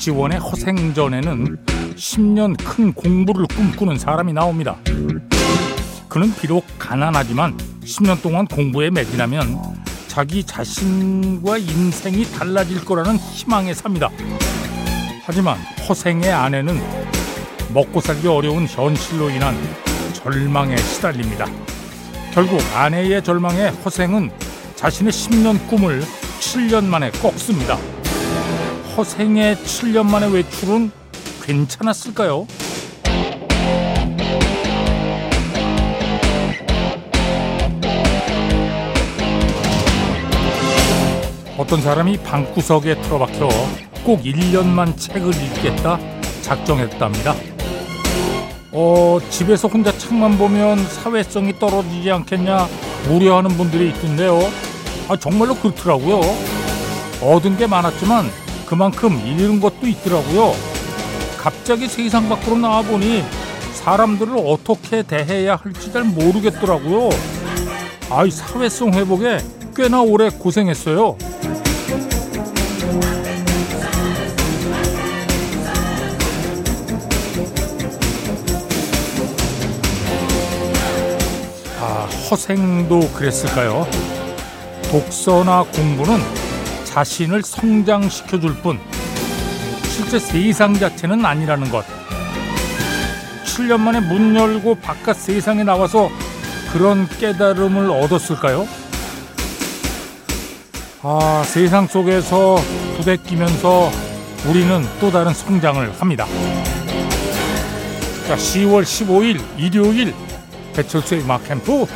박지원의 허생전에는 10년 큰 공부를 꿈꾸는 사람이 나옵니다. 그는 비록 가난하지만 10년 동안 공부에 매진하면 자기 자신과 인생이 달라질 거라는 희망에 삽니다. 하지만 허생의 아내는 먹고 살기 어려운 현실로 인한 절망에 시달립니다. 결국 아내의 절망에 허생은 자신의 10년 꿈을 7년 만에 꺾습니다. 허생의 7년 만의 외출은 괜찮았을까요? 어떤 사람이 방구석에 틀어박혀 꼭 1년만 책을 읽겠다 작정했답니다. 어, 집에서 혼자 책만 보면 사회성이 떨어지지 않겠냐 우려하는 분들이 있던데요. 아, 정말로 그렇더라고요. 얻은 게 많았지만 그만큼 잃은 것도 있더라고요. 갑자기 세상 밖으로 나와보니 사람들을 어떻게 대해야 할지 잘 모르겠더라고요. 아이, 사회성 회복에 꽤나 오래 고생했어요. 아, 허생도 그랬을까요? 독서나 공부는 자신을 성장시켜 줄 뿐, 실제 세상 자체는 아니라는 것. 7년 만에 문 열고 바깥 세상에 나와서 그런 깨달음을 얻었을까요? 아, 세상 속에서 부대끼면서 우리는 또 다른 성장을 합니다. 자, 10월 15일 일요일 배철수의 음악 캠프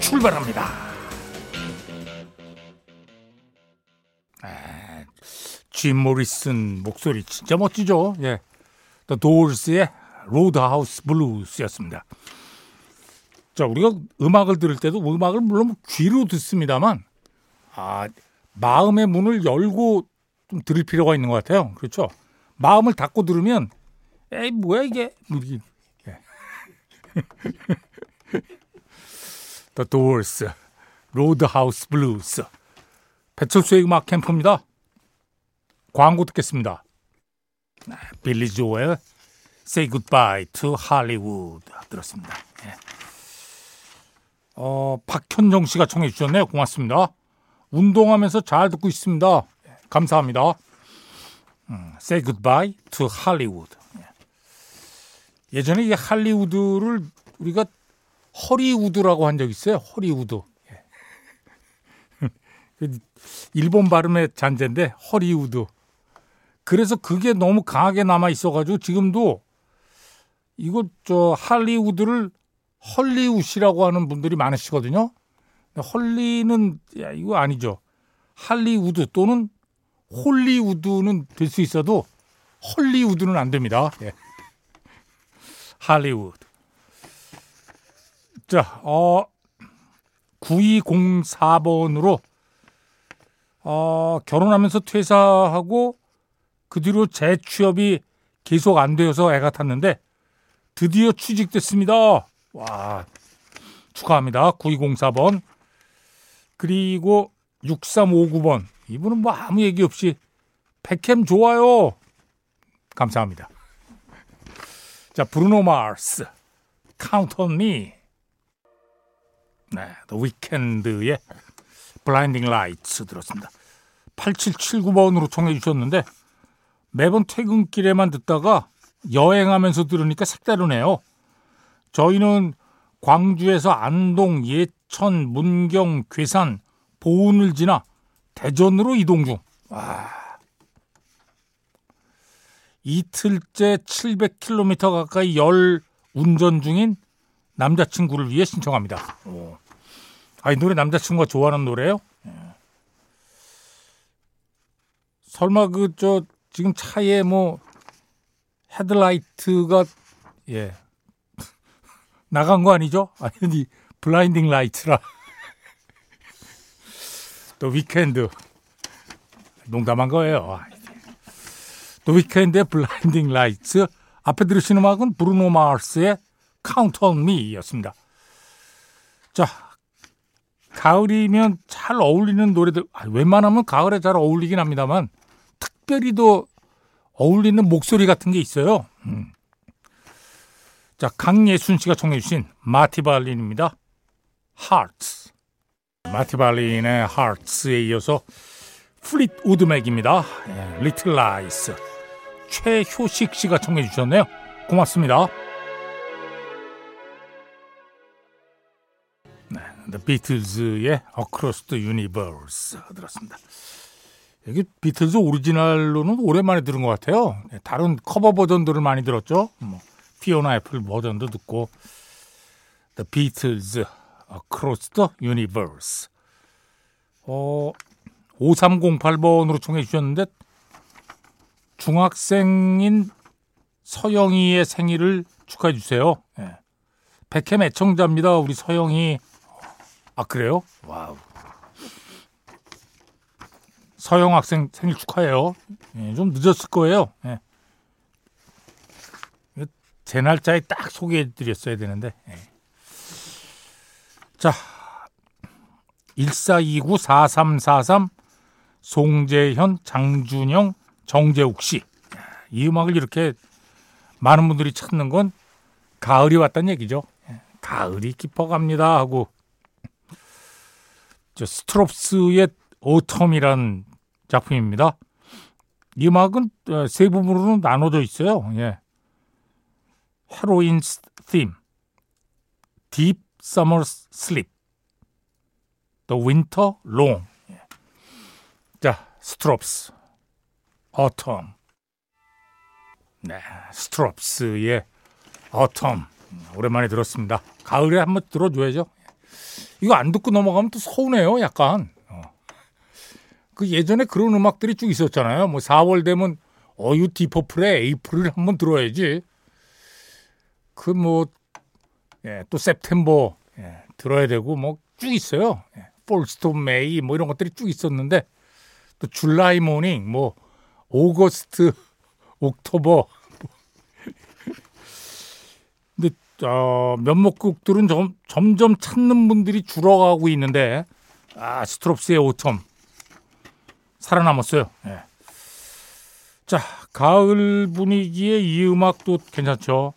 출발합니다. 짐 모리슨 목소리 진짜 멋지죠? 예. The Doors의 Roadhouse Blues였습니다. 자, 우리가 음악을 들을 때도 음악을 물론 귀로 듣습니다만 아, 마음의 문을 열고 좀 들을 필요가 있는 것 같아요. 그렇죠? 마음을 닫고 들으면 에이 뭐야 이게 이게 예. The Doors, Roadhouse Blues. 배철수의 음악 캠프입니다. 광고 듣겠습니다. 빌리 조엘, Say Goodbye to Hollywood 들었습니다. 예. 어, 박현정 씨가 청해 주셨네요. 고맙습니다. 운동하면서 잘 듣고 있습니다. 예, 감사합니다. 음, Say Goodbye to Hollywood. 예. 예전에 이 할리우드를 우리가 허리우드라고 한 적 있어요. 허리우드. 예. 그 일본 발음의 잔재인데 허리우드. 그래서 그게 너무 강하게 남아 있어가지고 지금도 이거 저 할리우드를 헐리우드라고 하는 분들이 많으시거든요. 헐리는 야, 이거 아니죠. 할리우드 또는 홀리우드는 될 수 있어도 헐리우드는 안 됩니다. 예. 할리우드. 자, 어, 9204번으로 어, 결혼하면서 퇴사하고 그 뒤로 재취업이 계속 안 되어서 애가 탔는데 드디어 취직됐습니다. 와, 축하합니다. 9204번. 그리고 6359번. 이분은 뭐 아무 얘기 없이 백햄 좋아요. 감사합니다. 자, 브루노 마스. Count on me. 네, The Weeknd의 Blinding Lights 들었습니다. 8779번으로 청해 주셨는데 매번 퇴근길에만 듣다가 여행하면서 들으니까 색다르네요. 저희는 광주에서 안동, 예천, 문경, 괴산, 보은을 지나 대전으로 이동 중. 와. 이틀째 700km 가까이 열 운전 중인 남자친구를 위해 신청합니다. 오. 아, 이 노래 남자친구가 좋아하는 노래예요? 예. 설마 그 저 지금 차에 뭐 헤드라이트가 예 나간 거 아니죠? 아니 Blinding Lights라 더 위켄드 농담한 거예요. 더 위켄드의 Blinding Lights 앞에 들으신 음악은 브루노 Count on Me였습니다. 자 가을이면 잘 어울리는 노래들 아, 웬만하면 가을에 잘 어울리긴 합니다만 특별히 더 어울리는 목소리 같은 게 있어요. 음. 자, 강예순 씨가 청해 주신 마티발린입니다. Hearts. 마티발린의 Hearts에 이어서 플릿 우드맥입니다. 예, Little Lies. 최효식 씨가 청해 주셨네요. 고맙습니다. 네, The Beatles의 Across the Universe 들었습니다. 여기 비틀즈 오리지널로는 오랜만에 들은 것 같아요. 네, 다른 커버 버전들을 많이 들었죠. 뭐 피오나 애플 버전도 듣고 The Beatles Across the Universe. 어, 5308번으로 청해 주셨는데 중학생인 서영이의 생일을 축하해 주세요. 네. 배캠 애청자입니다. 우리 서영이. 아 그래요? Wow. 서영 학생 생일 축하해요. 예, 좀 늦었을 거예요. 예. 제 날짜에 딱 소개해 드렸어야 되는데. 예. 자, 1429-4343 송재현, 장준영, 정재욱 씨. 이 음악을 이렇게 많은 분들이 찾는 건 가을이 왔다는 얘기죠. 예. 가을이 깊어갑니다 하고 저 스트롭스의 오텀이란 작품입니다. 이 음악은 어, 세 부분으로 나눠져 있어요. 예. 헤로인 Deep Summer Sleep, The Winter Long. 예. 자, 스트롭스, Autumn. 네, 스트롭스의 Autumn. 오랜만에 들었습니다. 가을에 한번 들어줘야죠. 이거 안 듣고 넘어가면 또 서운해요, 약간. 그 예전에 그런 음악들이 쭉 있었잖아요. 뭐 4월 되면 어유 딥 퍼플의 April을 한번 들어야지. 그 뭐 예, 또 september 예, 들어야 되고 뭐 쭉 있어요. 예, First of May 뭐 이런 것들이 쭉 있었는데 또 July Morning 뭐 August October 근데 어, 명곡들은 점, 점점 찾는 분들이 줄어가고 있는데 아 스트롭스의 Autumn 살아남았어요. 예. 자, 가을 분위기의 이 음악도 괜찮죠.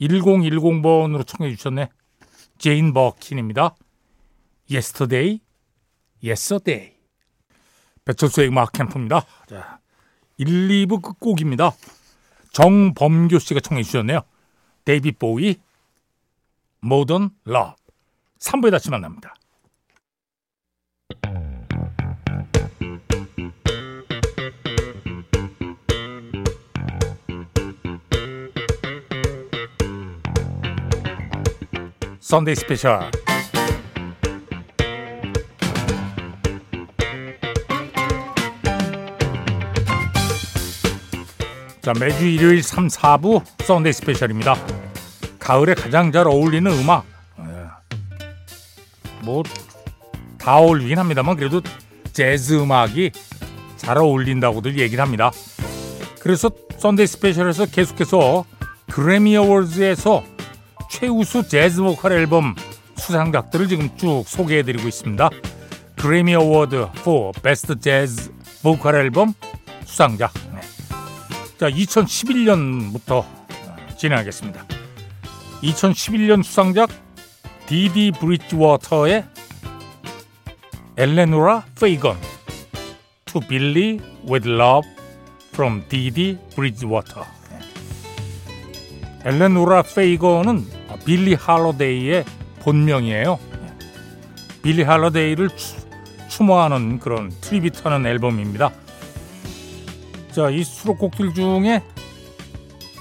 1010번으로 청해 주셨네. 제인 버킨입니다. Yesterday, Yes a Day. 배철수의 음악 캠프입니다. 자, 1, 2부 끝곡입니다. 정범교 씨가 청해 주셨네요. 데이비드 보위, Modern Love. 3부에 다시 만납니다. 썬데이 스페셜 자 매주 일요일 3, 4부 썬데이 스페셜입니다. 가을에 가장 잘 어울리는 음악. 예. 뭐 다 어울리긴 합니다만 그래도 재즈 음악이 잘 어울린다고들 얘기를 합니다. 그래서 Sunday Special에서 계속해서 그래미 어워즈에서 최우수 재즈 보컬 앨범 수상작들을 지금 쭉 소개해드리고 있습니다. Grammy Award for Best Jazz Vocal Album 수상작. 네. 자, 2011년부터 진행하겠습니다. 2011년 수상작 디디 브리지워터의 엘레노라 페이건 To Billie with Love from Dee Dee Bridgewater. 엘레노라 페이건은 빌리 할러데이의 본명이에요. 빌리 할러데이를 추, 모하는 그런 tribute하는 앨범입니다. 자, 이 수록곡들 중에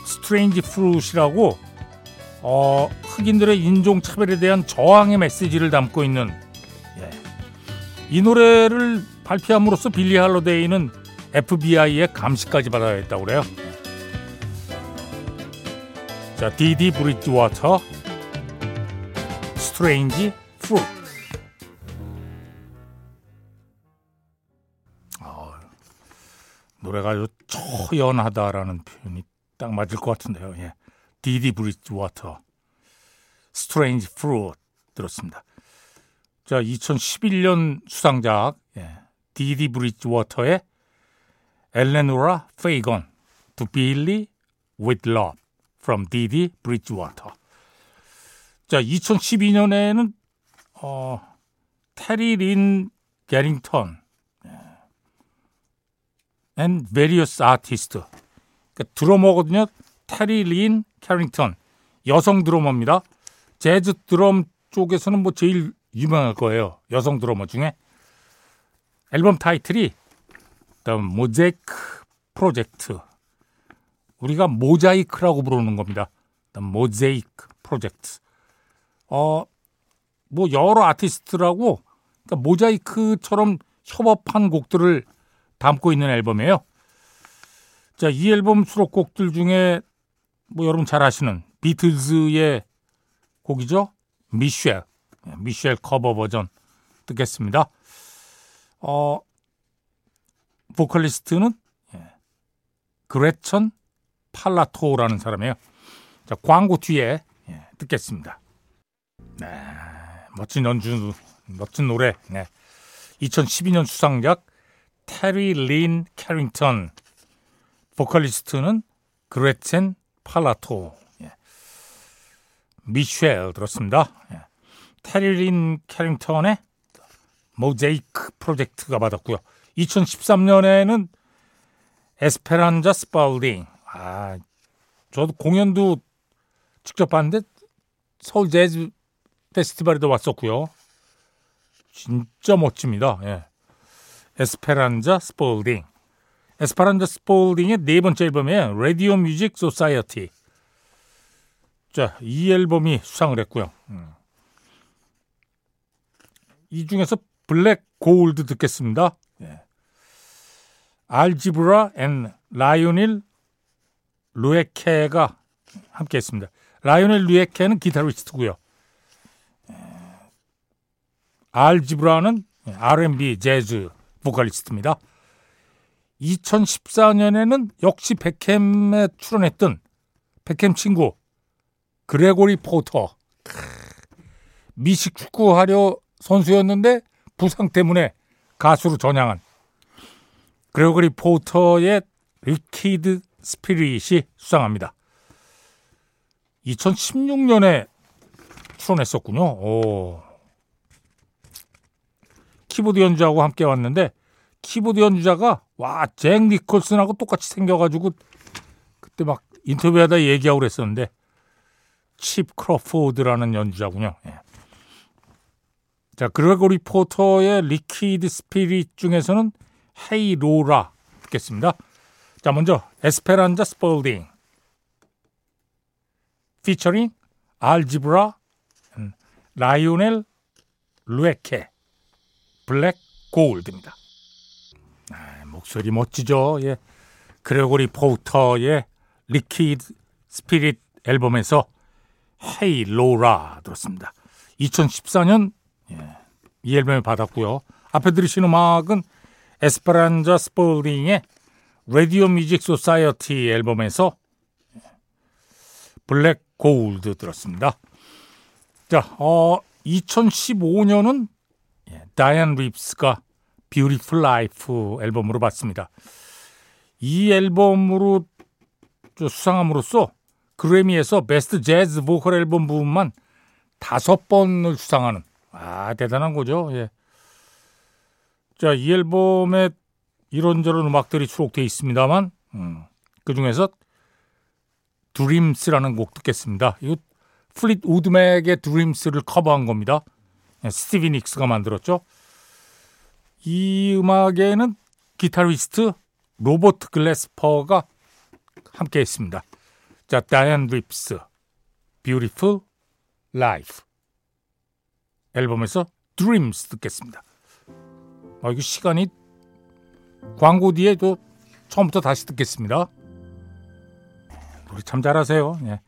Strange Fruit이라고 어, 흑인들의 인종 차별에 대한 저항의 메시지를 담고 있는 예. 이 노래를 발표함으로써 빌리 할러데이는 FBI의 감시까지 받아야 했다고 그래요. 자, 디디 브리지워터 Strange Fruit 어, 노래가 아주 초연하다라는 표현이 딱 맞을 것 같은데요. 예. 디디 브리지워터 Strange Fruit 들었습니다. 자, 2011년 수상작 예. 디디 브리지워터의 엘레노라 페이건 To Billie with Love from Dee Dee Bridgewater. 자, 2012년에는 어, 테리 린 캐링턴 and various artists. 그러니까 드러머거든요. 테리 린 캐링턴. 여성 드러머입니다. 재즈 드럼 쪽에서는 뭐 제일 유명할 거예요. 여성 드러머 중에. 앨범 타이틀이 The Mosaic Project. 우리가 모자이크라고 부르는 겁니다. Mosaic Project. 어, 뭐 여러 아티스트라고 그러니까 모자이크처럼 협업한 곡들을 담고 있는 앨범이에요. 자, 이 앨범 수록곡들 중에 뭐 여러분 잘 아시는 비틀즈의 곡이죠. 미셸. 미셸 커버 버전 듣겠습니다. 어, 보컬리스트는 예, 그레첸 팔라토라는 사람이에요. 자, 광고 뒤에 예, 듣겠습니다. 네, 멋진 연주, 멋진 노래. 네. 2012년 수상작 테리 린 캐링턴 보컬리스트는 그레첸 팔라토 예. 미셸 들었습니다. 예. 테리 린 캐링턴의 Mosaic Project가 받았고요. 2013년에는 에스페란자 스폴딩 아 저도 공연도 직접 봤는데 서울 재즈 페스티벌에도 왔었고요. 진짜 멋집니다. 예. 에스페란자 스폴딩. 에스페란자 스폴딩의 네 번째 앨범이에요. Radio Music Society. 자, 이 앨범이 수상을 했고요. 음. 이 중에서 Black Gold 듣겠습니다. 예. 알지브라 and 라이오넬 루에케가 함께 했습니다. 라이오넬 루에케는 기타리스트고요. 알지브라는 R&B 재즈 보컬리스트입니다. 2014년에는 역시 배캠에 출연했던 배캠 친구 그레고리 포터 미식 축구 하던 선수였는데 부상 때문에 가수로 전향한 그레고리 포터의 Liquid Spirit이 수상합니다. 2016년에 출연했었군요. 오. 키보드 연주하고 함께 왔는데 키보드 연주자가 와 잭 니콜슨하고 똑같이 생겨가지고 그때 막 인터뷰하다 얘기하고 그랬었는데 칩 크로포드라는 연주자군요. 예. 자 그레고리 포터의 Liquid Spirit 중에서는 Hey Laura 듣겠습니다. 자 먼저 에스페란자 스폴딩 피처링 알지브라 라이오넬 루에케 Black Gold입니다. 아, 목소리 멋지죠. 예. 그레고리 포터의 Liquid Spirit 앨범에서 Hey Laura 들었습니다. 2014년 예, 이 앨범을 받았고요. 앞에 들으신 음악은 에스페란자 스폴딩의 Radio Music Society 앨범에서 Black Gold 들었습니다. 자, 어, 2015년은 다이안 리브스가 Beautiful Life 앨범으로 받습니다. 이 앨범으로 수상함으로써 그래미에서 베스트 재즈 보컬 앨범 부문만 다섯 번을 수상하는 아 대단한 거죠. 예. 자, 이 앨범에 이런저런 음악들이 수록되어 있습니다만 음, 그 중에서 Dreams라는 곡 듣겠습니다. 이거 플리트우드 맥의 Dreams를 커버한 겁니다. 예, 스티비 닉스가 만들었죠. 이 음악에는 기타리스트 로버트 글래스퍼가 함께 했습니다. 자, 다이안 리브스, Beautiful Life 앨범에서 Dreams 듣겠습니다. 아, 이거 시간이 광고 뒤에 또 처음부터 다시 듣겠습니다. 노래 참 잘하세요. 예.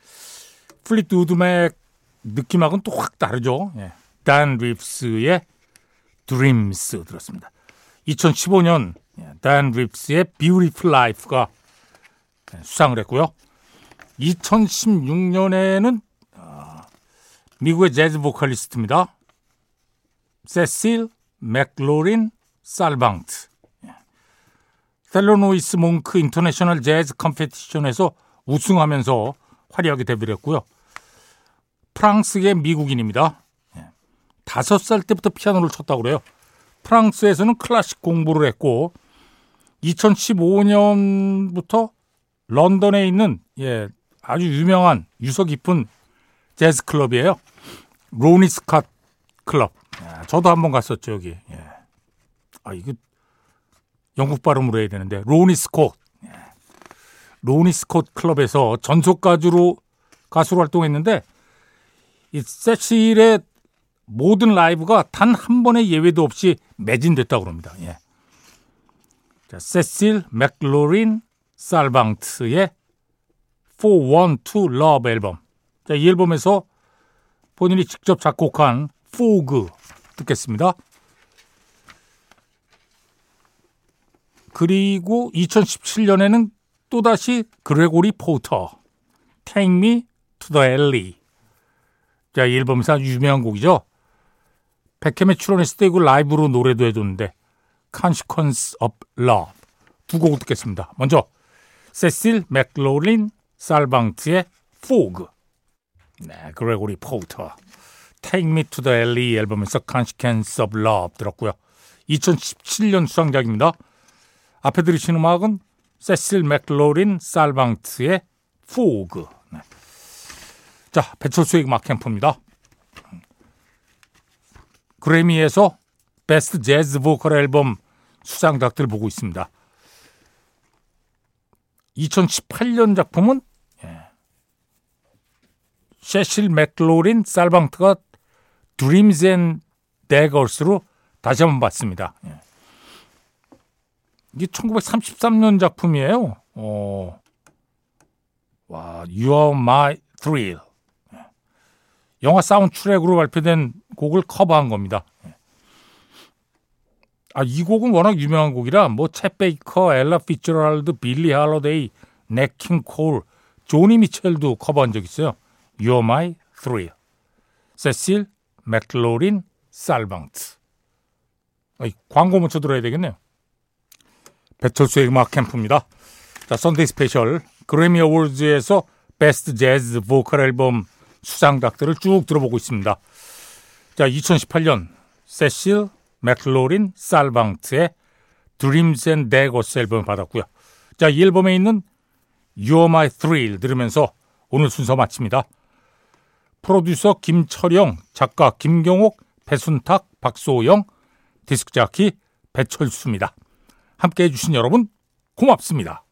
플리트우드 맥 느낌하고는 또 확 다르죠. 예. 다이안 리브스의 Dreams 들었습니다. 2015년 다이안 리브스의 Beautiful Life가 수상을 했고요. 2016년에는 어, 미국의 재즈 보컬리스트입니다. 세실 맥로린 살방트 셀로니어스 몽크 International Jazz Competition에서 우승하면서 화려하게 데뷔를 했고요. 프랑스계 미국인입니다. 예. 다섯 살 때부터 피아노를 쳤다고 그래요. 프랑스에서는 클래식 공부를 했고 2015년부터 런던에 있는 예, 아주 유명한 유서 깊은 재즈 클럽이에요. 로니 스캇 클럽. 예, 저도 한번 갔었죠 여기. 예. 아 이거 영국 발음으로 해야 되는데 로니 스콧. 예. 로니 스콧 클럽에서 전속 가수로 가수로 활동했는데 이 세실의 모든 라이브가 단 한 번의 예외도 없이 매진됐다고 합니다. 예. 자, 세실 맥로린 살방트의 For One to Love 앨범. 자, 이 앨범에서 본인이 직접 작곡한 Fog 듣겠습니다. 그리고 2017년에는 또다시 그레고리 포터 Take Me to the Alley 자, 아주 유명한 곡이죠. 백햄에 출연했을 때 이거 라이브로 노래도 해줬는데 Consequence of Love 두곡 듣겠습니다. 먼저 세실 맥로린 살방트의 Fog 네, 그레고리 포터 Take Me to the Alley 앨범에서 Consequence of Love 들었고요. 2017년 수상작입니다. 앞에 들으신 음악은 세실 맥로린 살방트의 Fog 네. 자, 배철수의 음악 캠프입니다. 그래미에서 베스트 재즈 보컬 앨범 수상작들 보고 있습니다. 2018년 작품은 예. 세실 맥로린 살방트가 Dreams and Daggers로 다시 한번 받습니다. 예. 이게 1933년 작품이에요. 어. 와, You Are My Thrill. 영화 사운드 트랙으로 발표된 곡을 커버한 겁니다. 아, 이 곡은 워낙 유명한 곡이라 뭐 쳇 베이커, 엘라 피츠제럴드, 빌리 홀리데이, 냇 킹 콜, 조니 미첼도 커버한 적 있어요. You're My Thrill. 세실 맥로린 살방트. 아이, 광고 먼저 들어야 되겠네요. 배철수의 음악 캠프입니다. 자, 선데이 스페셜 그래미 어워즈에서 베스트 재즈 보컬 앨범 수상작들을 쭉 들어보고 있습니다. 자, 2018년 세실 맥로린 살방트의 Dreams and Daggers 앨범을 받았고요. 자, 이 앨범에 있는 You're My Thrill 들으면서 오늘 순서 마칩니다. 프로듀서 김철영, 작가 김경옥, 배순탁, 박소영, 디스크 자키 배철수입니다. 함께 해주신 여러분 고맙습니다.